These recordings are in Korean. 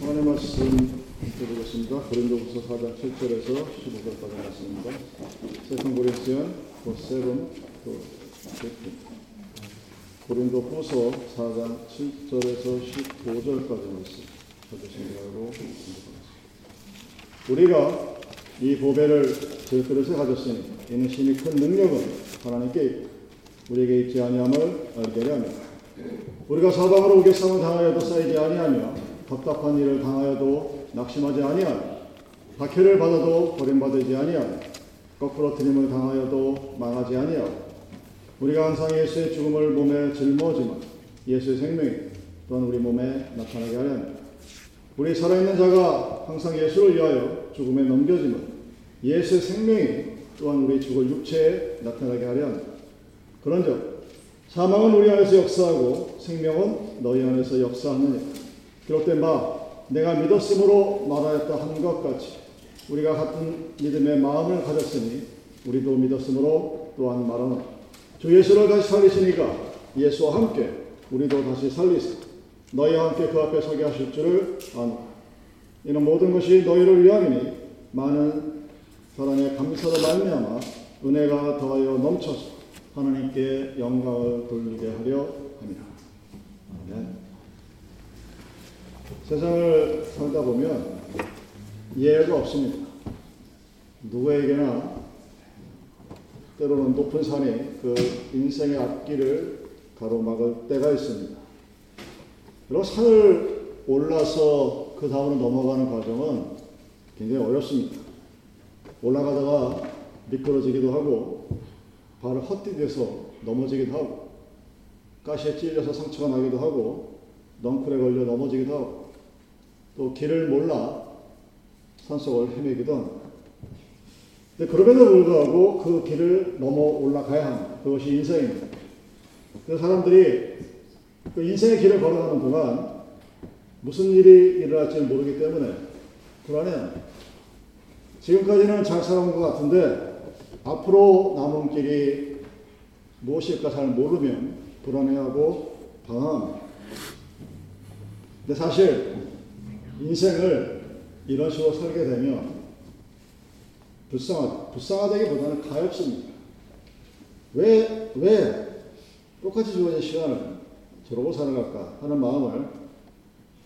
하나님 말씀 드리겠습니다. 고린도후서 4장 7절에서 15절까지 말씀입니다. Second Corinthians 그 seven 그 고린도 후서 4장 7절에서 15절까지 말씀 찾으신다고 우리가 이 보배를 제 그릇에 가졌으니 이는 심히 큰 능력은 하나님께 우리에게 있지 아니함을 알게 합니다. 우리가 사방으로 우겨싸움을 당하여도 쌓이지 아니하며 답답한 일을 당하여도 낙심하지 아니하며 박해를 받아도 버림받지 아니하며 거꾸로 트림을 당하여도 망하지 아니하고 우리가 항상 예수의 죽음을 몸에 짊어지만 예수의 생명이 또한 우리 몸에 나타나게 하려 합니다. 우리 살아있는 자가 항상 예수를 위하여 죽음에 넘겨지면 예수의 생명이 또한 우리 죽을 육체에 나타나게 하려 합니다. 그런즉 사망은 우리 안에서 역사하고 생명은 너희 안에서 역사하느니 기록된 바 내가 믿었으므로 말하였다 한것 같이 우리가 같은 믿음의 마음을 가졌으니 우리도 믿었으므로 또한 말하노 주 예수를 다시 살리시니까 예수와 함께 우리도 다시 살리사 너희와 함께 그 앞에 서게 하실 줄을 아노 이는 모든 것이 너희를 위함이니 많은 사랑의 감사로 말미암아 은혜가 더하여 넘쳐서 하나님께 영광을 돌리게 하려 합니다. 아멘. 세상을 살다 보면 예외가 없습니다. 누구에게나 때로는 높은 산이 그 인생의 앞길을 가로막을 때가 있습니다. 그리고 산을 올라서 그 다음으로 넘어가는 과정은 굉장히 어렵습니다. 올라가다가 미끄러지기도 하고 발을 헛디뎌서 넘어지기도 하고 가시에 찔려서 상처가 나기도 하고 넝쿨에 걸려 넘어지기도 하고 또 길을 몰라 산속을 헤매기도 합니다. 근데 그럼에도 불구하고 그 길을 넘어 올라가야 합니다. 그것이 인생입니다. 그 사람들이 그 인생의 길을 걸어가는 동안 무슨 일이 일어날지 모르기 때문에 불안해합니다. 지금까지는 잘 살아온 것 같은데 앞으로 남은 길이 무엇일까 잘 모르면 불안해하고 방황합니다. 근데 사실 인생을 이런 식으로 살게 되면 불쌍하다. 불쌍하다기보다는 가엾습니다. 왜, 왜 똑같이 주어진 시간을 저러고 살아갈까 하는 마음을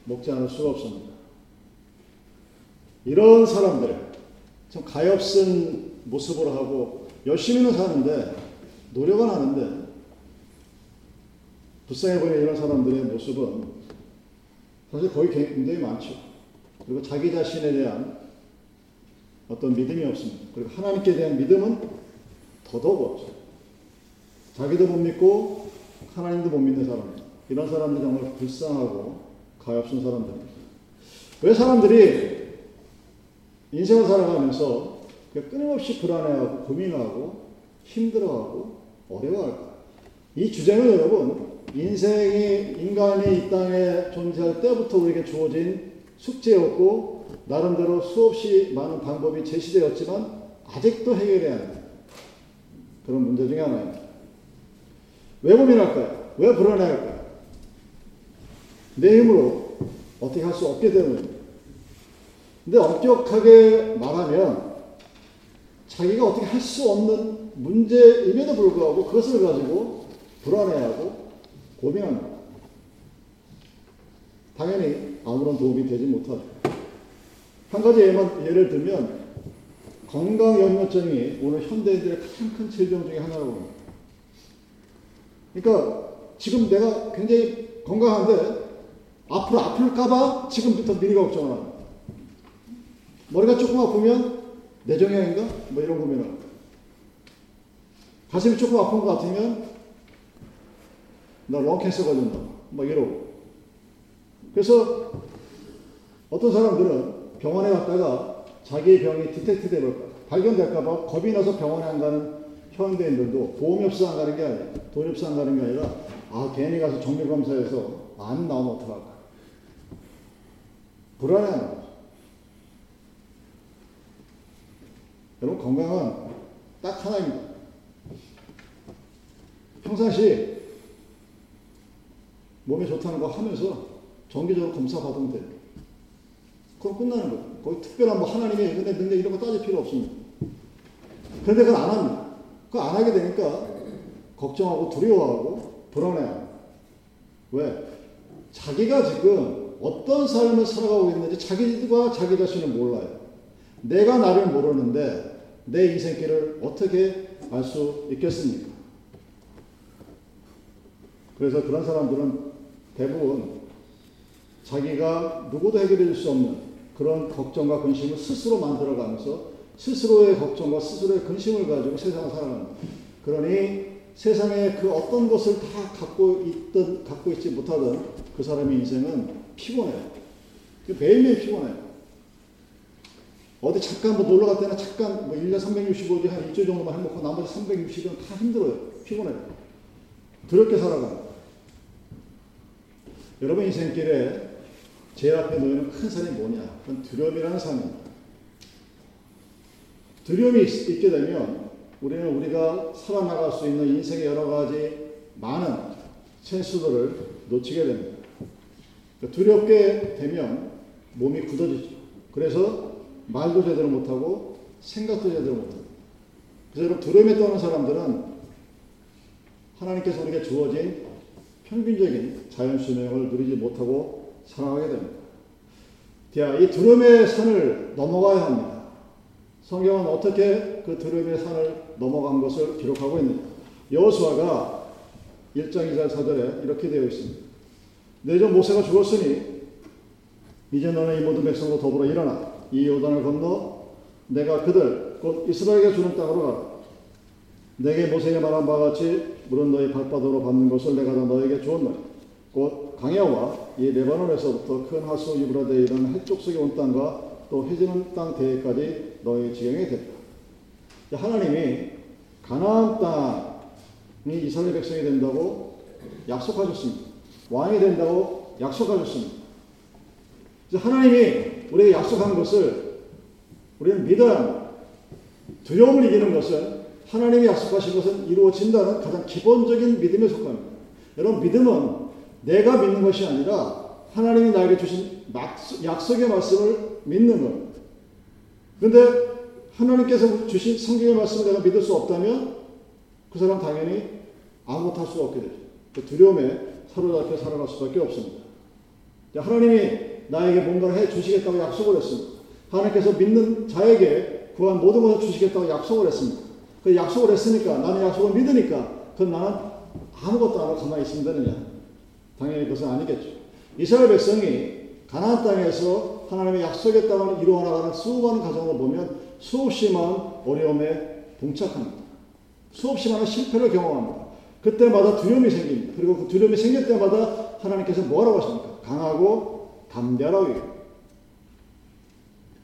먹지 않을 수가 없습니다. 이런 사람들, 참 가엾은 모습으로 하고 열심히는 사는데 노력은 하는데 불쌍해 보이는 이런 사람들의 모습은 사실 거의 굉장히 많죠. 그리고 자기 자신에 대한 어떤 믿음이 없습니다. 그리고 하나님께 대한 믿음은 더더욱 없어요. 자기도 못 믿고 하나님도 못 믿는 사람. 이런 사람들 정말 불쌍하고 가엾은 사람들입니다. 왜 사람들이 인생을 살아가면서 끊임없이 불안해하고 고민하고 힘들어하고 어려워할까? 이 주제는 여러분 인생이 인간이 이 땅에 존재할 때부터 우리에게 주어진 숙제였고 나름대로 수없이 많은 방법이 제시되었지만 아직도 해결해야 하는 그런 문제 중에 하나입니다. 왜 고민할까요? 왜 불안해할까요? 내 힘으로 어떻게 할 수 없기 때문입니다. 근데 엄격하게 말하면 자기가 어떻게 할 수 없는 문제임에도 불구하고 그것을 가지고 불안해하고 고민합니다. 당연히 아무런 도움이 되지 못하죠. 한 가지 예만, 예를 들면 건강염려증이 오늘 현대인들의 가장 큰 질병 중에 하나라고 합니다. 그러니까 지금 내가 굉장히 건강한데 앞으로 아플까봐 지금부터 미리 걱정을 합니다. 머리가 조금 아프면 뇌종양인가? 뭐 이런 고민을 가슴이 조금 아픈 것 같으면 나 런캔서 걸린다. 뭐 이러고. 그래서 어떤 사람들은 병원에 갔다가 자기 병이 디텍트 돼볼까, 발견될까봐 겁이 나서 병원에 안 가는 현대인들도 안 가는 게 아니라, 안 가는 게 아니라, 아, 괜히 가서 정밀검사에서 안 나오면 어떡할까. 불안해하는 거죠. 여러분, 건강은 딱 하나입니다. 평상시 몸에 좋다는 거 하면서 정기적으로 검사 받으면 돼요. 그럼 끝나는 거예요. 거기 특별한 뭐 하나님의 은혜, 능력 이런 거 따질 필요 없습니다. 그런데 그건 안 합니다. 그거 안 하게 되니까 걱정하고 두려워하고 불안해하고. 왜? 자기가 지금 어떤 삶을 살아가고 있는지 자기가 자기 자신을 몰라요. 내가 나를 모르는데 내 인생길을 어떻게 알 수 있겠습니까? 그래서 그런 사람들은 대부분 자기가 누구도 해결해 줄 수 없는 그런 걱정과 근심을 스스로 만들어가면서 스스로의 걱정과 스스로의 근심을 가지고 세상을 살아가는 그러니 세상에 그 어떤 것을 다 갖고 있든 갖고 있지 못하던 그 사람의 인생은 피곤해요. 매일매일 피곤해요. 어디 잠깐 뭐 놀러 갈 때는 잠깐 뭐 1년 365일 한 일주일 정도만 해먹고 나머지 360일은 다 힘들어요. 피곤해요. 두렵게 살아가는 여러분 인생길에 제 앞에 놓이는 큰 산이 뭐냐? 그건 두려움이라는 산입니다. 두려움이 있, 있게 되면 우리는 우리가 살아나갈 수 있는 인생의 여러 가지 많은 찬스들을 놓치게 됩니다. 두렵게 되면 몸이 굳어지죠. 그래서 말도 제대로 못하고 생각도 제대로 못하고. 그래서 여러분 두려움에 떠는 사람들은 하나님께서 우리에게 주어진 평균적인 자연 수명을 누리지 못하고 살아가게 됩니다. 자, 이 두려움의 산을 넘어가야 합니다. 성경은 어떻게 그 두려움의 산을 넘어간 것을 기록하고 있느냐. 여호수아가 1장 2절 4절에 이렇게 되어 있습니다. 내전 모세가 죽었으니 이제 너는 이 모든 백성과 더불어 일어나 이 요단을 건너 내가 그들 곧 이스라엘에게 주는 땅으로 가라. 내게 모세가 말한 바와 같이 물은 너희 발바닥으로 밟는 것을 내가 다 너에게 주었노니 곧 강야와 이 레바논에서부터 큰 하수 유브라데에 이르는 해쪽 속에 온 땅과 또 해지는 땅 대해까지 너희 지경이 됐다. 하나님이 가나안 땅이 이스라엘 백성이 된다고 약속하셨습니다. 왕이 된다고 약속하셨습니다. 하나님이 우리에게 약속한 것을 우리는 믿어야 합니다. 두려움을 이기는 것은 하나님이 약속하신 것은 이루어진다는 가장 기본적인 믿음에 속합니다. 여러분, 믿음은 내가 믿는 것이 아니라 하나님이 나에게 주신 약속의 말씀을 믿는 것. 그런데 하나님께서 주신 성경의 말씀을 내가 믿을 수 없다면 그 사람 당연히 아무것도 할 수가 없게 되죠. 그 두려움에 사로잡혀 살아갈 수밖에 없습니다. 하나님이 나에게 뭔가를 해 주시겠다고 약속을 했습니다. 하나님께서 믿는 자에게 구한 모든 것을 주시겠다고 약속을 했습니다. 그 약속을 했으니까 나는 약속을 믿으니까 그럼 나는 아무것도 안 하고 가만히 있으면 되느냐? 당연히 그것은 아니겠죠. 이스라엘 백성이 가나안 땅에서 하나님의 약속의 땅을 이루어 나가는 수많은 과정을 보면 수없이 많은 어려움에 봉착합니다. 수없이 많은 실패를 경험합니다. 그때마다 두려움이 생깁니다. 그리고 그 두려움이 생길 때마다 하나님께서 뭐라고 하십니까? 강하고 담대하라고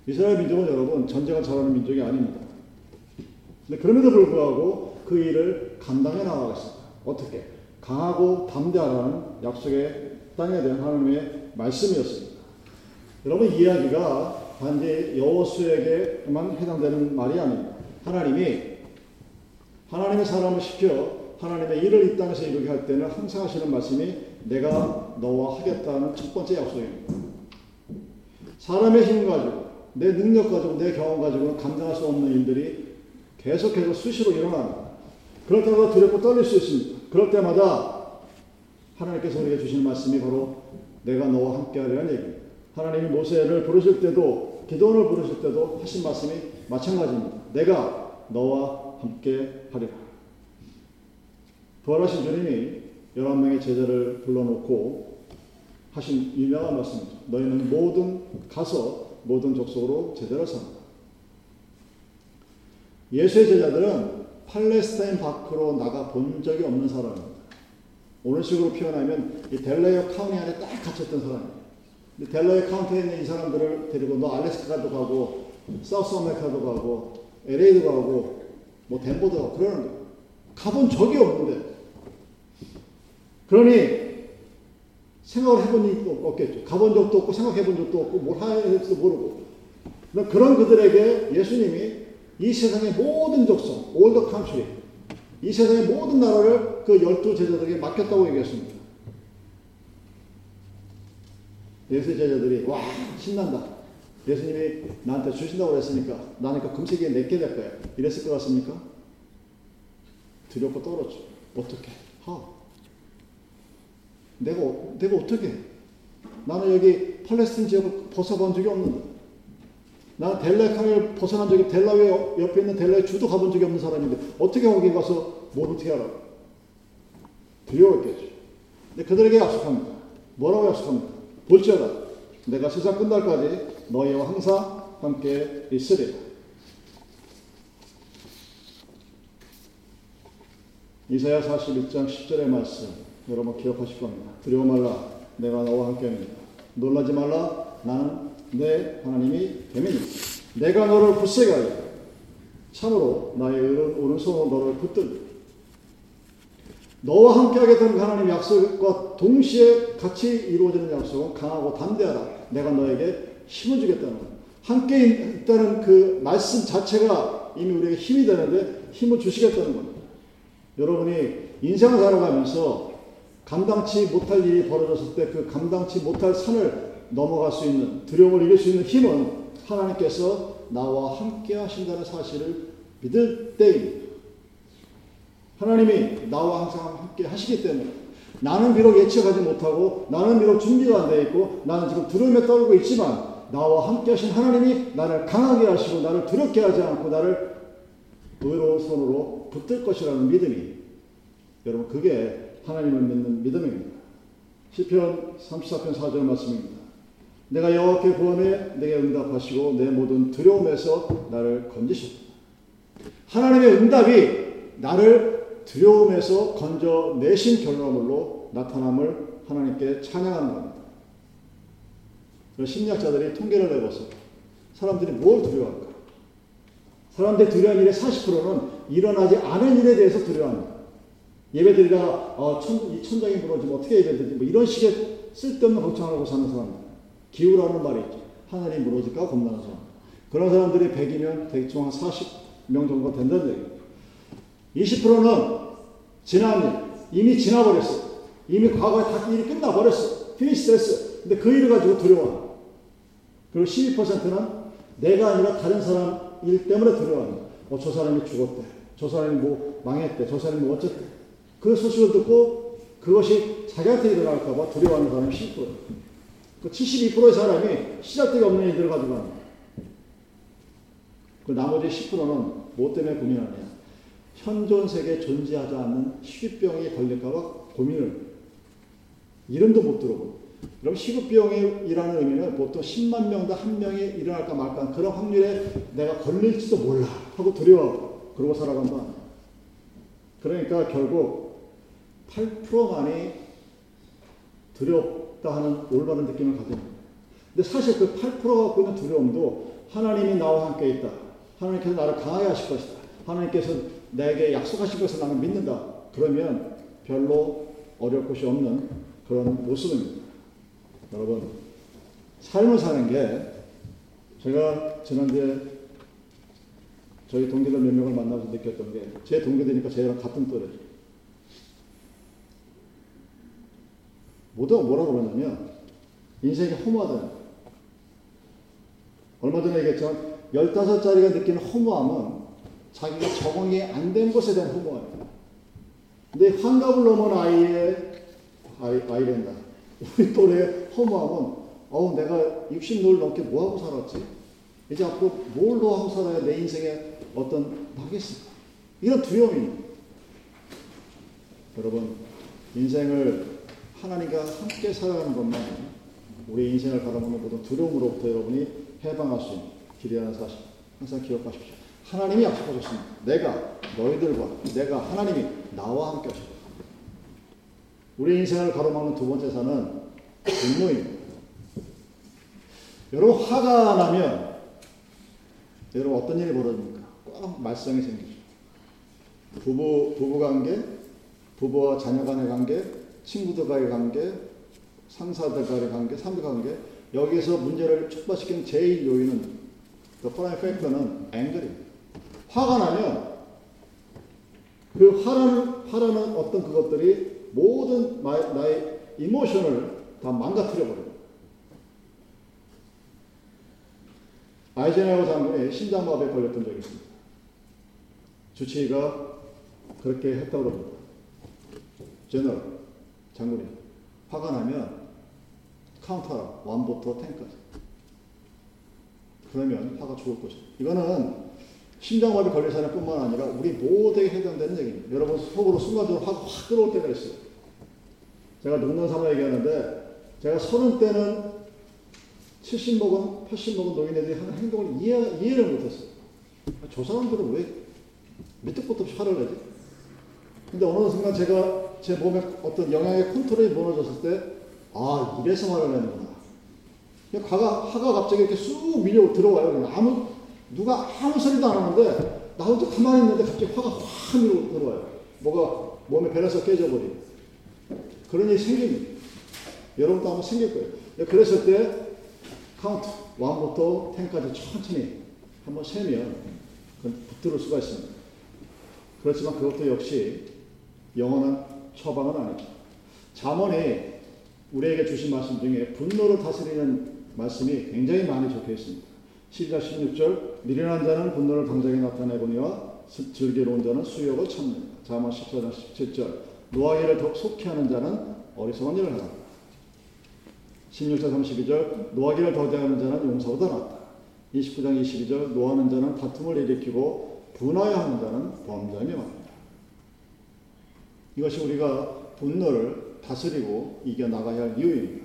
이스라엘 민족은 여러분 전쟁을 잘하는 민족이 아닙니다. 근데 그럼에도 불구하고 그 일을 감당해 나가겠습니다. 어떻게? 강하고 담대하라는 약속의 땅에 대한 하나님의 말씀이었습니다. 여러분 이야기가 단지 여호수에게만 해당되는 말이 아닙니다. 하나님이 하나님의 사람을 시켜 하나님의 일을 이 땅에서 이루게 할 때는 항상 하시는 말씀이 내가 너와 하겠다는 첫 번째 약속입니다. 사람의 힘 가지고 내 능력 가지고 내 경험 가지고는 감당할 수 없는 일들이 계속해서 수시로 일어납니다. 그럴 때마다 두렵고 떨릴 수 있습니다. 그럴 때마다 하나님께서 우리에게 주시는 말씀이 바로 내가 너와 함께 하리라는 얘기입니다. 하나님이 모세를 부르실 때도 기도원을 부르실 때도 하신 말씀이 마찬가지입니다. 내가 너와 함께 하리라. 부활하신 주님이 11명의 제자를 불러놓고 하신 유명한 말씀이죠. 너희는 모든 가서 모든 족속으로 제자를 삼아. 예수의 제자들은 팔레스타인 밖으로 나가 본 적이 없는 사람입니다. 오늘 식으로 표현하면 이 델레어 카운티 안에 딱 갇혔던 사람입니다. 델레어 County에 있는 이 사람들을 데리고 너 알래스카도 가고 South America도 가고 LA도 가고 뭐 덴버도 가고 그러는 거예요. 가본 적이 없는데 그러니 생각을 해본 일도 없겠죠. 가본 적도 없고 생각해본 적도 없고 뭘 해야 할지도 모르고 그런 그들에게 예수님이 이 세상의 모든 족속, all the country, 이 세상의 모든 나라를 그 열두 제자들에게 맡겼다고 얘기했습니다. 예수 제자들이 와 신난다. 예수님이 나한테 주신다고 했으니까 나는 그 금세기에 내게 될 거야. 이랬을 것 같습니까? 두렵고 떨었죠. 어떻게? 하. 내가, 어- 내가 어떻게 해? 나는 여기 팔레스틴 지역을 벗어본 적이 없는데. 나는 델라카를 벗어난 적이 델라웨 옆에 있는 델라의 주도 가본 적이 없는 사람인데 어떻게 거기 가서 뭘 어떻게 알아? 두려웠겠죠. 근데 그들에게 약속합니다. 뭐라고 약속합니까? 볼지어다. 내가 세상 끝날까지 너희와 항상 함께 있으리라. 이사야 41장 10절의 말씀 여러분 기억하실 겁니다. 두려워 말라 내가 너와 함께합니다. 놀라지 말라 나는 내 하나님이 됨이니 내가 너를 굳세게 하리 참으로 나의 오른, 오른손으로 너를 붙들리 너와 함께하겠다는 하나님 약속과 동시에 같이 이루어지는 약속은 강하고 담대하다. 내가 너에게 힘을 주겠다는 것. 함께 있다는 그 말씀 자체가 이미 우리에게 힘이 되는데 힘을 주시겠다는 겁니다. 여러분이 인생을 살아가면서 감당치 못할 일이 벌어졌을 때 그 감당치 못할 산을 넘어갈 수 있는 두려움을 이길 수 있는 힘은 하나님께서 나와 함께 하신다는 사실을 믿을 때입니다. 하나님이 나와 항상 함께 하시기 때문에 나는 비록 예측하지 못하고 나는 비록 준비가 안 되어 있고 나는 지금 두려움에 떨고 있지만 나와 함께 하신 하나님이 나를 강하게 하시고 나를 두렵게 하지 않고 나를 의로운 손으로 붙들 것이라는 믿음이 여러분 그게 하나님을 믿는 믿음입니다. 시편 34편 4절 말씀입니다. 내가 여호와께 구원해 내게 응답하시고 내 모든 두려움에서 나를 건지셨다. 하나님의 응답이 나를 두려움에서 건져내신 결과물로 나타남을 하나님께 찬양하는 겁니다. 심리학자들이 통계를 내봤어요. 사람들이 뭘 두려워할까? 사람들이 두려워하는 일의 40%는 일어나지 않은 일에 대해서 두려워합니다. 예배드리다가 어, 천, 이 천장이 무너지면 어떻게 예배드리지? 뭐 이런 식의 쓸데없는 걱정을 하고 사는 사람들. 기우라는 말이 있죠. 하늘이 무너질까 겁나는 사람. 그런 사람들이 100이면 대충 한 40명 정도 된다는 얘기예요. 20%는 지난 일, 이미 지나버렸어. 이미 과거에 다 일이 끝나버렸어. finish 됐어. 근데 그 일을 가지고 두려워. 그리고 12%는 내가 아니라 다른 사람 일 때문에 두려워합니다. 어, 저 사람이 죽었대. 저 사람이 뭐 망했대. 저 사람이 뭐 어쨌대. 그 소식을 듣고 그것이 자기한테 일어날까봐 두려워하는 사람이 10%예요. 그 72%의 사람이 시작되기 없는 일들을 가지고 합니다. 그 나머지 10%는 뭐 때문에 고민하느냐. 현존 세계에 존재하지 않는 희귀병이 걸릴까봐 고민을 이름도 못 들어보고 그럼 희귀병이라는 의미는 보통 10만 명당 한 명이 일어날까 말까 그런 확률에 내가 걸릴지도 몰라 하고 두려워 그러고 살아간다. 그러니까 결국 8%만이 두렵다 하는 올바른 느낌을 가집니다. 근데 사실 그 8%가 갖고 있는 두려움도 하나님이 나와 함께 있다. 하나님께서 나를 강하게 하실 것이다. 하나님께서 내게 약속하신 것을 나는 믿는다. 그러면 별로 어려울 것이 없는 그런 모습입니다. 여러분, 삶을 사는 게 제가 지난주에 저희 동기들 몇 명을 만나서 느꼈던 게 제 동기들이니까 저희랑 같은 또래죠. 모두가 뭐라고 그러냐면 인생이 허무하다는 거예요. 얼마 전에 얘기했지만 15짜리가 느끼는 허무함은 자기가 적응이 안 된 것에 대한 허무함이에요. 근데 환갑을 넘은 아이의 아이, 아이랜다. 우리 또래의 허무함은 어우 내가 60노를 넘게 뭐하고 살았지? 이제 앞으로 뭘로 하고 살아야 내 인생에 어떤 나겠을까? 이런 두려움입니다. 여러분 인생을 하나님과 함께 살아가는 것만 우리 인생을 바라보는 모든 두려움으로부터 여러분이 해방할 수 있는 길이라는 사실 항상 기억하십시오. 하나님이 약속하셨습니다. 내가 너희들과 내가 하나님이 나와 함께 하셨다. 우리 인생을 가로막는 두 번째 산은 분노입니다. 여러분 화가 나면 여러분 어떤 일이 벌어집니까? 꼭 말썽이 생기죠. 부부 부부 관계, 부부와 자녀 간의 관계, 친구들과의 관계, 상사들과의 관계, 사람들 관계 여기에서 문제를 촉발시키는 제일 요인은 the prime factor는 앵글입니다. 화가 나면 그 화라는 화라는 어떤 그것들이 모든 나의 이모션을 다 망가뜨려 버려요. 아이젠하워 장군이 심장마비에 걸렸던 적이 있습니다. 주치의가 그렇게 했다고 합니다. General 장군이 화가 나면 count해라 one부터 ten까지. 그러면 화가 죽을 것이다. 이거는 심장마비 걸린 사람뿐만 아니라 우리 모두에게 해당되는 얘기입니다. 여러분 속으로 순간적으로 화가 확 끌어올 때가 있어요. 제가 농담 삼아 얘기하는데 제가 서른 때는 70 먹은 80 먹은 노인애들이 하는 행동을 이해, 이해를 못했어요. 저 사람들은 왜 밑도 끝도 없이 화를 내지? 근데 어느 순간 제가 제 몸에 어떤 영양의 컨트롤이 무너졌을 때, 아, 이래서 내는구나. 그냥 화가, 갑자기 이렇게 쑥 밀려 들어와요. 아무, 누가 아무 소리도 안 하는데, 나 혼자 가만히 있는데 갑자기 화가 확 밀려 들어와요. 뭐가 몸에 배려서 깨져버리고. 그런 일이 생깁니다. 여러분도 아마 생길 거예요. 그랬을 때, 카운트, 1부터 10까지 천천히 한번 세면, 붙들을 수가 있습니다. 그렇지만 그것도 역시 영원한 처방은 아니죠. 잠언에 우리에게 주신 말씀 중에 분노를 다스리는 말씀이 굉장히 많이 적혀 있습니다. 12절 16절 미련한 자는 분노를 당장에 나타내거니와 슬기로운 자는 수욕을 참는다. 잠언 14장 17절 노하기를 더 속히 하는 자는 어리석은 일을 하라. 16절 32절 노하기를 더디하는 자는 용서보다 낫다. 29장 22절 노하는 자는 다툼을 일으키고 분하여 하는 자는 범죄함이 많다. 이것이 우리가 분노를 다스리고 이겨나가야 할 이유입니다.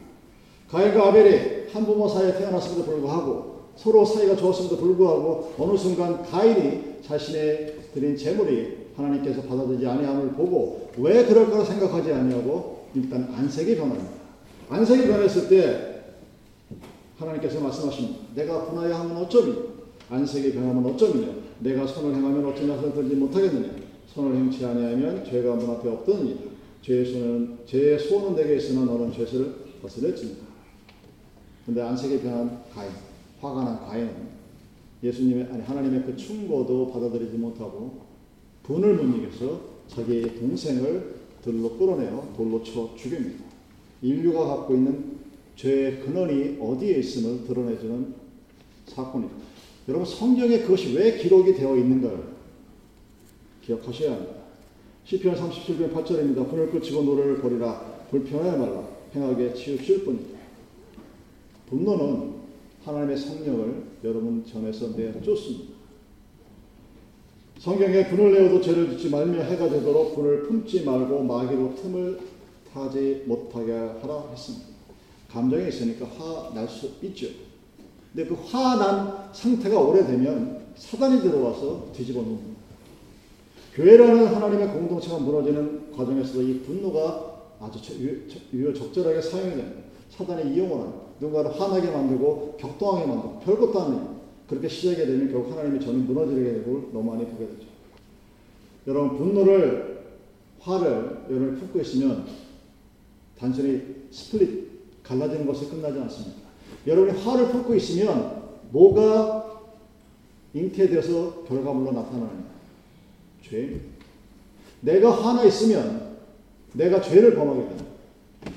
가인과 아벨이 한 부모 사이에 태어났음에도 불구하고 서로 사이가 좋았음에도 불구하고 어느 순간 가인이 자신의 드린 재물이 하나님께서 받아들이지 아니함을 보고 왜 그럴 까 생각하지 아니하고 일단 안색이 변합니다. 안색이 변했을 때 하나님께서 말씀하십니다. 내가 분하여 하면 어쩌니? 안색이 변하면 어쩌느냐? 내가 선을 행하면 어쩌냐 손을 들지 못하겠느냐? 선을 행치 아니하면 죄가 문 앞에 없더니이다. 죄의 손은 죄의 소는 내게 있으나 너는 죄를 거스렸습니다. 근데 안색이 변한 가인, 화가 난 가인은 예수님의 아니 하나님의 그 충고도 받아들이지 못하고 분을 못 이겨서 자기의 동생을 들로 끌어내어 돌로 쳐 죽입니다. 인류가 갖고 있는 죄의 근원이 어디에 있음을 드러내주는 사건입니다. 여러분 성경에 그것이 왜 기록이 되어 있는가를 기억하셔야 합니다. 시편 37편 8절입니다. 분을 끄치고 노래를 버리라. 불평하여 말라. 행하게 치우칠 뿐이다. 분노는 하나님의 성령을 여러분 전에서 내쫓습니다. 성경에 분을 내어도 죄를 짓지 말며 해가 되도록 분을 품지 말고 마귀로 틈을 타지 못하게 하라 했습니다. 감정이 있으니까 화 날 수 있죠. 근데 그 화난 상태가 오래되면 사단이 들어와서 뒤집어 놓습니다. 교회라는 하나님의 공동체가 무너지는 과정에서도 이 분노가 아주 유효 적절하게 사용이 됩니다. 사단이 이용을 합니다. 누군가를 화나게 만들고 격동하게 만들고 별것도 아닌 그렇게 시작이 되면 결국 하나님의 전이 무너지게 되고 너무 많이 보게 되죠. 여러분 분노를 화를 여러분 품고 있으면 단순히 split 갈라지는 것에 끝나지 않습니다. 여러분이 화를 품고 있으면 뭐가 잉태되어서 결과물로 나타나는 죄. 내가 화나 있으면 내가 죄를 범하게 됩니다.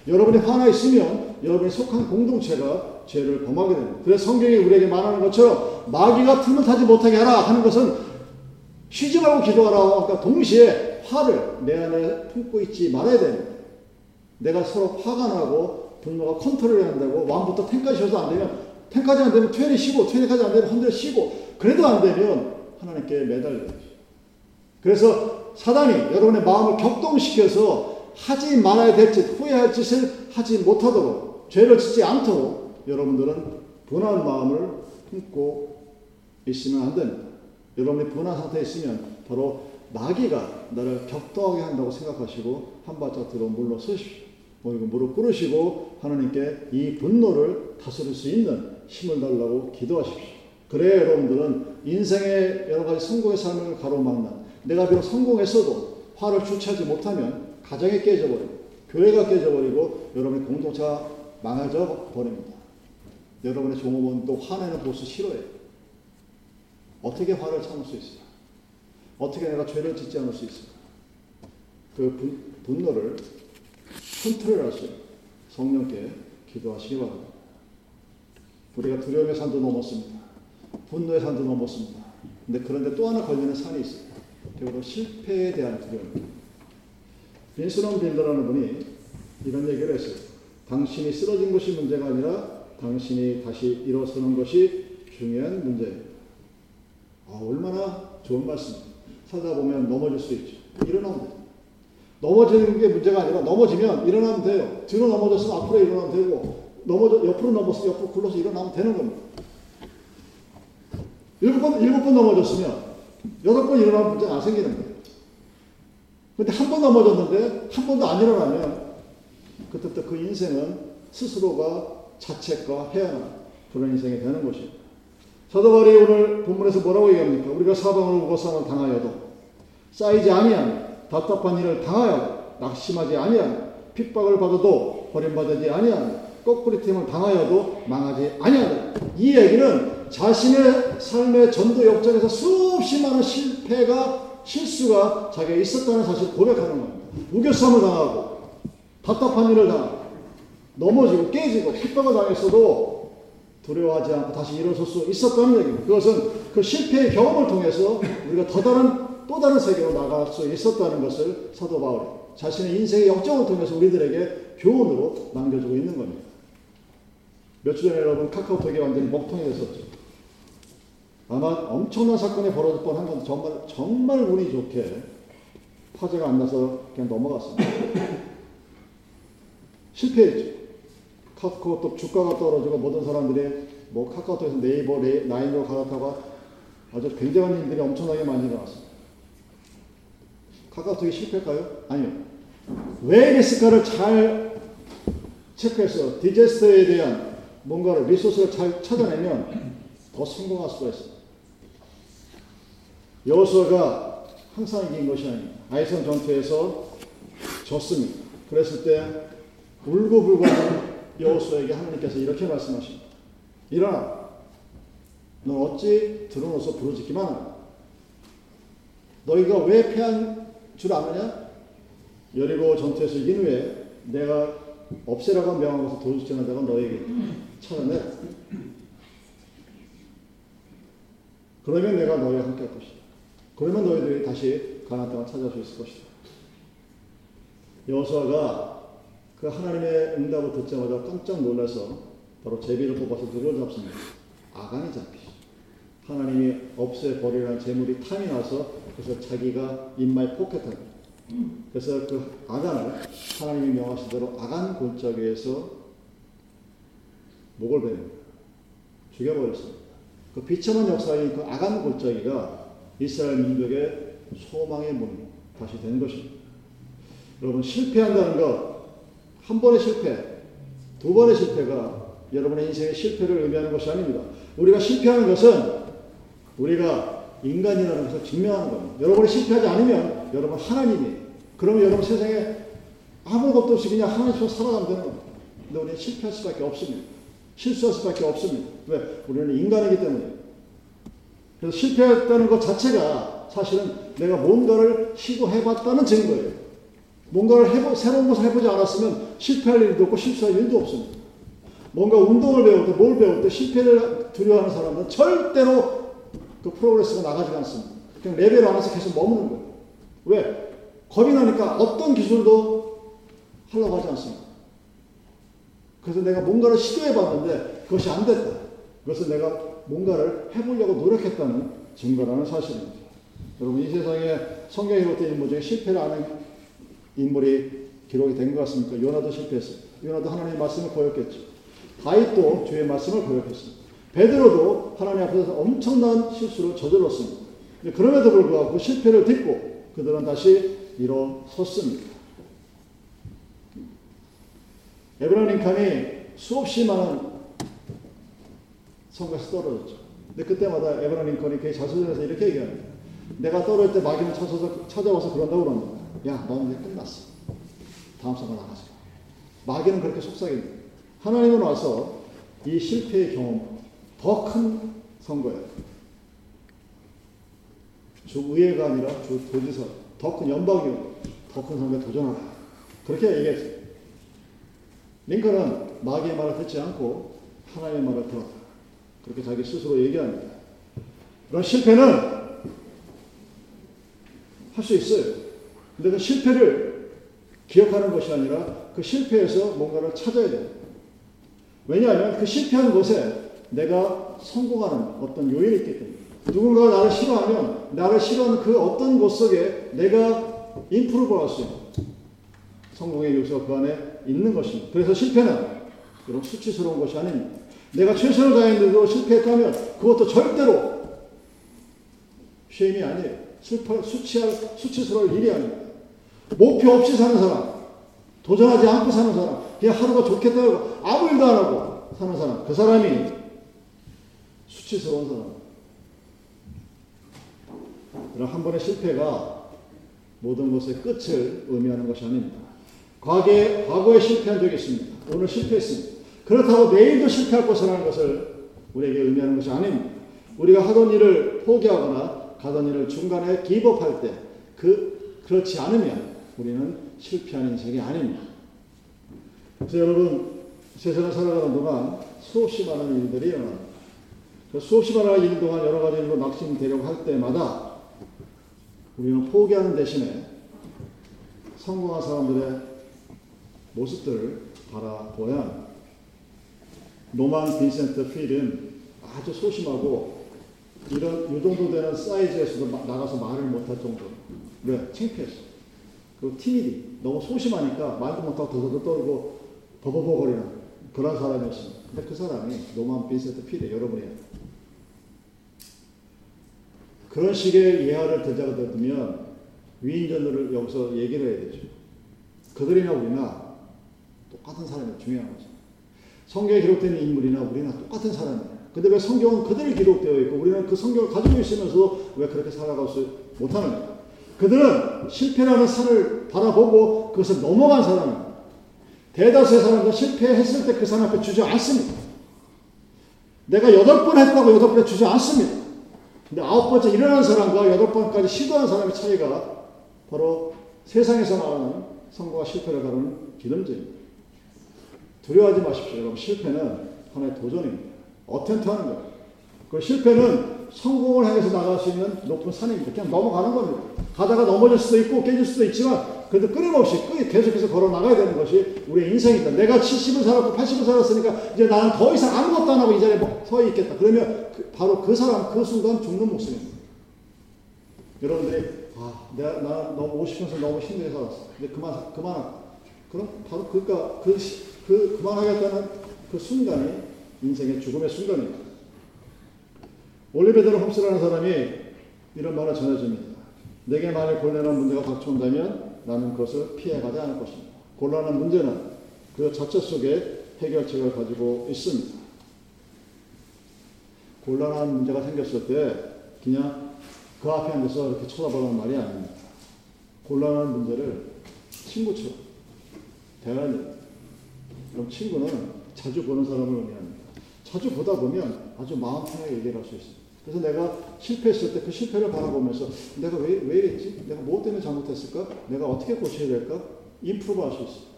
여러분이 화나 있으면 여러분이 속한 공동체가 죄를 범하게 됩니다. 그래서 성경이 우리에게 말하는 것처럼 마귀가 틈을 타지 못하게 하라 하는 것은 쉬지 말고 기도하라. 그러니까 동시에 화를 내 안에 품고 있지 말아야 됩니다. 내가 서로 화가 나고 분노가 컨트롤이 안 되고 왕부터 텐까지 쉬어도 안 되면 텐까지 안 되면 트웬이 쉬고 트웬까지 안 되면 헌들 쉬고 그래도 안 되면 하나님께 매달려야 죠 그래서 사단이 여러분의 마음을 격동시켜서 하지 말아야 될 짓, 후회할 짓을 하지 못하도록 죄를 짓지 않도록 여러분들은 분한 마음을 품고 있으면 안 됩니다. 여러분이 분한 상태에 있으면 바로 마귀가 나를 격동하게 한다고 생각하시고 한 발짝 들어 물러서십시오. 무릎 꿇으시고 하나님께 이 분노를 다스릴 수 있는 힘을 달라고 기도하십시오. 그래야 여러분들은 인생의 여러 가지 성공의 삶을 가로막는 내가 비록 성공했어도 화를 주체하지 못하면 가정이 깨져버리고 교회가 깨져버리고 여러분의 공동체가 망해져 버립니다. 여러분의 종업원 또 화내는 보스 싫어해요. 어떻게 화를 참을 수 있을까? 어떻게 내가 죄를 짓지 않을 수 있을까? 그 분노를 컨트롤할 수 성령께 기도하시기 바랍니다. 우리가 두려움의 산도 넘었습니다. 분노의 산도 넘었습니다. 근데 그런데 또 하나 걸리는 산이 있어요. 바로 실패에 대한 두려움입니다. 빈스런 빌더라는 분이 이런 얘기를 했어요. 당신이 쓰러진 것이 문제가 아니라 당신이 다시 일어서는 것이 중요한 문제예요. 아, 얼마나 좋은 말씀입니다. 살다 보면 넘어질 수 있죠. 일어나면 돼요. 넘어지는 게 문제가 아니라 넘어지면 일어나면 돼요. 뒤로 넘어졌으면 앞으로 일어나면 되고 넘어져 옆으로 넘어서 옆으로 굴러서 일어나면 되는 겁니다. 일곱 번 일곱 번 넘어졌으면 여덟 번 일어나면 문제가 안 생기는 거예요. 근데 한 번 넘어졌는데 한 번도 안 일어나면 그때부터 그 인생은 스스로가 자책과 해야 그런 인생이 되는 것이에요. 사도 바울이 오늘 본문에서 뭐라고 얘기합니까? 우리가 사방으로 우거sam을 당하여도 쌓이지 아니하며 답답한 일을 당하여 낙심하지 아니하며 핍박을 받아도 버림받지 아니하며 거꾸리 팀을 당하여도 망하지 아니하다. 이 얘기는 자신의 삶의 전도 역전에서 수없이 많은 실패가 실수가 자기가 있었다는 사실을 고백하는 겁니다. 우겨쌈을 당하고 답답한 일을 당하고 넘어지고 깨지고 핍박을 당했어도 두려워하지 않고 다시 일어설 수 있었다는 얘기입니다. 그것은 그 실패의 경험을 통해서 우리가 더 다른 또 다른 세계로 나갈 수 있었다는 것을 사도 바울이 자신의 인생의 역정을 통해서 우리들에게 교훈으로 남겨주고 있는 겁니다. 몇 주 전에 여러분 카카오톡이 완전히 먹통이 됐었죠. 아마 엄청난 사건이 벌어질 뻔한 건 정말 정말 운이 좋게 화재가 안 나서 그냥 넘어갔습니다. 실패했죠. 카카오톡 주가가 떨어지고 모든 사람들이 뭐 카카오톡에서 네이버, 라인으로 갈아타고 아주 굉장한 일들이 엄청나게 많이 일어났습니다. 카카오톡이 실패일까요? 아니요. 왜 이랬을까를 잘 체크해서 디제스터에 대한 뭔가를 리소스를 잘 찾아내면 더 성공할 수가 있습니다. 여호수아가 항상 이긴 것이 아닙니다. 아이선 전투에서 졌습니다. 그랬을 때 울고 불고하는 여호수아에게 하나님께서 이렇게 말씀하십니다. 일어나. 너 어찌 들어놓서 부르짖기만 하냐. 너희가 왜 패한 줄 아느냐? 여리고 전투에서 이긴 후에 내가 없애라고 명한 것을 도둑질한 자가 너에게 찾아내. 그러면 내가 너희와 함께 할 것이다. 그러면 너희들이 다시 가나안 땅을 찾아올 수 있을 것이다. 여호수아가 그 하나님의 응답을 듣자마자 깜짝 놀라서 바로 제비를 뽑아서 누굴 잡습니다. 아간이 잡히죠. 하나님이 없애버리라는 재물이 탐이 나서 그래서 자기가 입마에 포켓한 그래서 그 아간을 하나님이 명하신 대로 아간 골짜기에서 목을 베는 죽여버렸습니다. 그 비참한 역사인 그 아간 골짜기가 이스라엘 민족의 소망의 문 다시 된 것입니다. 여러분 실패한다는 것 한 번의 실패, 두 번의 실패가 여러분의 인생의 실패를 의미하는 것이 아닙니다. 우리가 실패하는 것은 우리가 인간이라는 것을 증명하는 겁니다. 여러분이 실패하지 않으면 여러분 하나님이 그러면 여러분 세상에 아무것도 없이 그냥 하나님처럼 살아가면 되는 겁니다. 근데 우리는 실패할 수밖에 없습니다. 실수할 수밖에 없습니다. 왜? 우리는 인간이기 때문에. 그래서 실패했다는 것 자체가 사실은 내가 뭔가를 시도해봤다는 증거예요. 뭔가를 해보, 새로운 것을 해보지 않았으면 실패할 일도 없고 실수할 일도 없습니다. 뭔가 운동을 배울 때, 뭘 배울 때 실패를 두려워하는 사람은 절대로 그 progress가 나가지 않습니다. 그냥 레벨 안에서 계속 머무는 거예요. 왜? 겁이 나니까 어떤 기술도 하려고 하지 않습니다. 그래서 내가 뭔가를 시도해 봤는데 그것이 안 됐다. 그것은 내가 뭔가를 해보려고 노력했다는 증거라는 사실입니다. 여러분, 이 세상에 성경에 기록된 인물 중에 실패를 하는 인물이 기록이 된 것 같습니까? 요나도 실패했어요. 요나도 하나님의 말씀을 거역했죠. 다윗도 주의 말씀을 거역했습니다. 베드로도 하나님 앞에서 엄청난 실수를 저질렀습니다. 그럼에도 불구하고 그 실패를 딛고 그들은 다시 일어섰습니다. 에브라임 링컨이 수없이 많은 선거에서 떨어졌죠. 근데 그때마다 에브라임 링컨이 그의 자서전에서 이렇게 얘기합니다. 내가 떨어질 때 마귀는 찾아서, 찾아와서 그런다고 그럽니다. 야, 너는 이제 끝났어. 다음 선거 나가지 마귀는 그렇게 속삭입니다. 하나님은 와서 이 실패의 경험, 더 큰 선거예요. 주 의회가 아니라 주 도지사, 더 큰 연방이요. 더 큰 선거에 도전하라. 그렇게 얘기했어요. 링컨은 마귀의 말을 듣지 않고 하나님의 말을 들었다. 그렇게 자기 스스로 얘기합니다. 그런 실패는 할 수 있어요. 근데 그 실패를 기억하는 것이 아니라 그 실패에서 뭔가를 찾아야 돼요. 왜냐하면 그 실패한 곳에 내가 성공하는 어떤 요인이 있기 때문에 누군가가 나를 싫어하면 나를 싫어하는 그 어떤 곳 속에 내가 인프루브 할수 있는 성공의 요소가 그 안에 있는 것입니다. 그래서 실패는 여러분 수치스러운 것이 아닙니다. 내가 최선을 다했는데도 실패했다면 그것도 절대로 쉐임이 아니에요. 슬퍼, 수치할, 수치스러울 일이 아닙니다. 목표 없이 사는 사람, 도전하지 않고 사는 사람, 그냥 하루가 좋겠다고 아무 일도 안 하고 사는 사람, 그 사람이 수치스러운 사람. 그럼 한 번의 실패가 모든 것의 끝을 의미하는 것이 아닙니다. 과거에, 과거에 실패한 적이 있습니다. 오늘 실패했습니다. 그렇다고 내일도 실패할 것이라는 것을 우리에게 의미하는 것이 아닙니다. 우리가 하던 일을 포기하거나 가던 일을 중간에 기법할 때 그, 그렇지 않으면 우리는 실패한 인생이 아닙니다. 그래서 여러분, 세상을 살아가는 동안 수없이 많은 일들이 일어납니다. 그 수없이 많은 일 동안 여러 가지 일로 낙심되려고 할 때마다 우리는 포기하는 대신에 성공한 사람들의 모습들을 바라보야. 노만 빈센트 필은 아주 소심하고 이런 이 정도 되는 사이즈에서도 나가서 말을 못할 정도로 왜? 창피했어. 그리고 티미디 너무 소심하니까 말도 못하고 더더더 떨고 버버버거리는 그런 사람이었습니다. 근데 그 사람이 노만 빈센트 필이 여러분이 그런 식의 예화를 듣자고 들으면 위인전들을 여기서 얘기를 해야 되죠. 그들이나 우리나 똑같은 사람이 중요한 거죠. 성경에 기록된 인물이나 우리나 똑같은 사람이에요. 근데 왜 성경은 그들이 기록되어 있고 우리는 그 성경을 가지고 있으면서도 왜 그렇게 살아가지 못하느냐? 그들은 실패라는 산을 바라보고 그것을 넘어간 사람입니다. 대다수의 사람들은 실패했을 때 그 사람 앞에 주지 않습니다. 내가 여덟 번 했다고 여덟 번 주지 않습니다. 근데 아홉 번째 일어난 사람과 여덟 번까지 시도한 사람의 차이가 바로 세상에서 말하는 성공과 실패를 다루는 기름제입니다. 두려워하지 마십시오. 여러분 실패는 하나의 도전입니다. 어텐트 하는 거예요. 그 실패는 성공을 향해서 나갈 수 있는 높은 산입니다. 그냥 넘어가는 겁니다. 가다가 넘어질 수도 있고 깨질 수도 있지만 그래도 끊임없이 계속해서 걸어 나가야 되는 것이 우리의 인생이다. 내가 70을 살았고 80을 살았으니까 이제 나는 더 이상 아무것도 안 하고 이 자리에 뭐서 있겠다. 그러면 그, 바로 그 사람 그 순간 죽는 목숨입니다. 여러분들이 아 내가 나 너무 50평생 너무 힘들게 살았어. 근데 그만 그만 그럼 바로 그니까 그, 그 그만하겠다는 그 순간이 인생의 죽음의 순간입니다. 올리베드로 홈스라는 사람이 이런 말을 전해줍니다. 내게 만일 곤란한 문제가 닥쳐온다면 나는 그것을 피해가지 않을 것입니다. 곤란한 문제는 그 자체 속에 해결책을 가지고 있습니다. 곤란한 문제가 생겼을 때 그냥 그 앞에 앉아서 이렇게 쳐다보는 말이 아닙니다. 곤란한 문제를 친구처럼 대하는 그럼 친구는 자주 보는 사람을 의미합니다. 자주 보다 보면 아주 마음 편하게 얘기를 할 수 있습니다. 그래서 내가 실패했을 때 그 실패를 바라보면서 내가 왜, 왜 이랬지? 내가 뭐 때문에 잘못했을까? 내가 어떻게 고쳐야 될까? 임프로브 할수 있어요.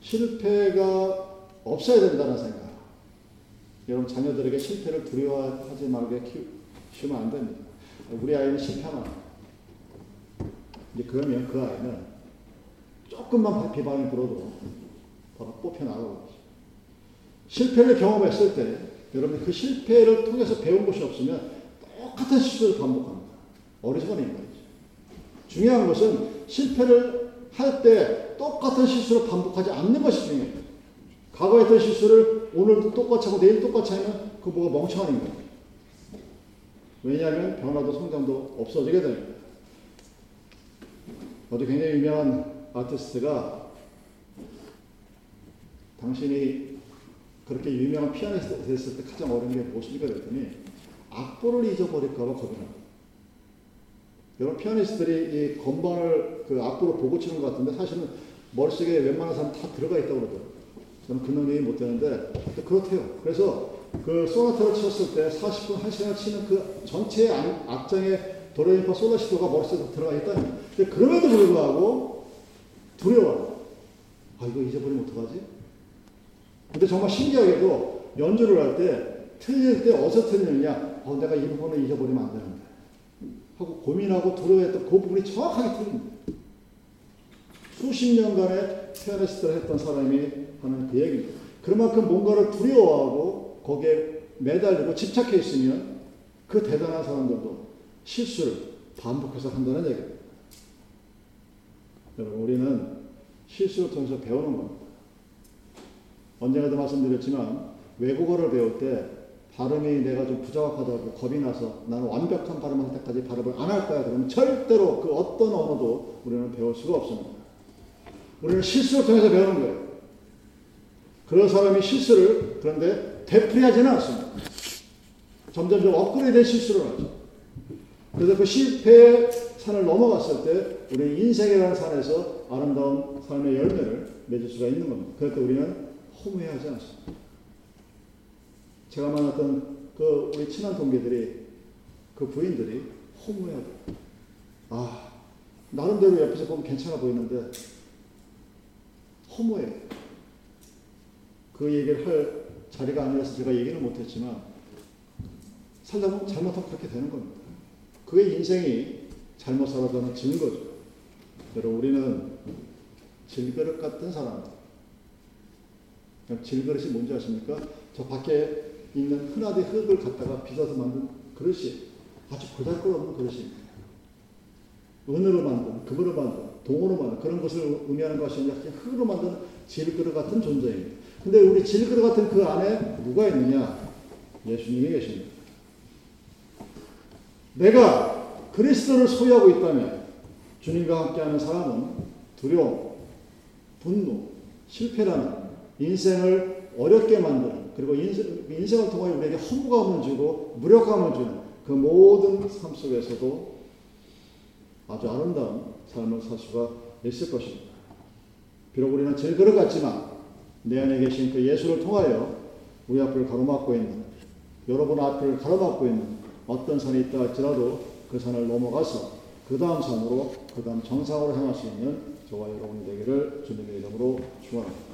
실패가 없어야 된다는 생각. 여러분 자녀들에게 실패를 두려워하지 말게 키우면 안 됩니다. 우리 아이는 실패하면 이제 그러면 그 아이는 조금만 비방이 불어도 바로 뽑혀 나가고 실패를 경험했을 때 여러분 그 실패를 통해서 배운 것이 없으면 똑같은 실수를 반복합니다. 어리석은 인간이죠. 중요한 것은 실패를 할 때 똑같은 실수를 반복하지 않는 것이 중요해요. 과거에 했던 실수를 오늘도 똑같이 하고 내일 똑같이 하면 그 뭐가 멍청한 인간이에요. 왜냐하면 변화도 성장도 없어지게 됩니다. 어디 굉장히 유명한 아티스트가 당신이 그렇게 유명한 피아니스트 됐을 때 가장 어려운 게 무엇입니까? 그랬더니 악보를 잊어버릴까봐 겁이 납니다. 여러분 피아니스트들이 이 건반을 그 악보로 보고 치는 것 같은데 사실은 머릿속에 웬만한 사람 다 들어가 있다고 그러더라고요. 저는 그 능력이 못 되는데 그렇대요. 그래서 그 소나타를 쳤을 때 40분, 1시간 치는 그 전체 악장의 도레미파 솔라시도가 머릿속에 들어가 있다는 근데 그럼에도 불구하고 두려워. 아, 이거 잊어버리면 어떡하지? 근데 정말 신기하게도 연주를 할 때 틀릴 때 어디서 틀리느냐? 어, 내가 이 부분을 잊어버리면 안 되는데. 하고 고민하고 두려워했던 그 부분이 정확하게 틀립니다. 수십 년간의 피아니스트를 했던 사람이 하는 그 얘기입니다. 그만큼 뭔가를 두려워하고 거기에 매달리고 집착해 있으면 그 대단한 사람들도 실수를 반복해서 한다는 얘기입니다. 여러분, 우리는 실수를 통해서 배우는 겁니다. 언젠가도 말씀드렸지만 외국어를 배울 때 발음이 내가 좀 부정확하다고 겁이 나서 나는 완벽한 발음을 할 때까지 발음을 안 할 거야. 그러면 절대로 그 어떤 언어도 우리는 배울 수가 없습니다. 우리는 실수를 통해서 배우는 거예요. 그런 사람이 실수를 그런데 되풀이하지는 않습니다. 점점점 업그레이드된 실수를 하죠. 그래서 그 실패의 산을 넘어갔을 때 우리 인생이라는 산에서 아름다운 삶의 열매를 맺을 수가 있는 겁니다. 그럴 때 우리는 허무해하지 않습니다. 제가 만났던 그 우리 친한 동기들이 그 부인들이 허무해하고 아 나름대로 옆에서 보면 괜찮아 보이는데 허무해요. 그 얘기를 할 자리가 아니라서 제가 얘기를 못했지만 살다 보면 잘못하면 그렇게 되는 겁니다. 그의 인생이 잘못 살아가는 증거죠. 여러분 우리는 질그릇 같은 사람. 질그릇이 뭔지 아십니까? 저 밖에 있는 흔하게 흙을 갖다가 빚어서 만든 그릇이 아주 보잘것없는 그릇입니다. 은으로 만든, 금으로 만든, 동으로 만든 그런 것을 의미하는 것이 아니라 그냥 흙으로 만든 질그릇 같은 존재입니다. 근데 우리 질그릇 같은 그 안에 누가 있느냐? 예수님이 계십니다. 내가 그리스도를 소유하고 있다면 주님과 함께하는 사람은 두려움, 분노, 실패라는 인생을 어렵게 만드는 그리고 인생, 인생 을 통해 우리에게 허무감을 주고 무력감을 주는 그 모든 삶 속에서도 아주 아름다운 삶을 살 수가 있을 것입니다. 비록 우리는 제일 그릇 같지만 내 안에 계신 그 예수를 통하여 우리 앞을 가로막고 있는 여러분 앞을 가로막고 있는 어떤 산이 있다 할지라도 그 산을 넘어가서 그 다음 산으로 그 다음 정상으로 향할 수 있는 저와 여러분이 되기를 주님의 이름으로 축원합니다.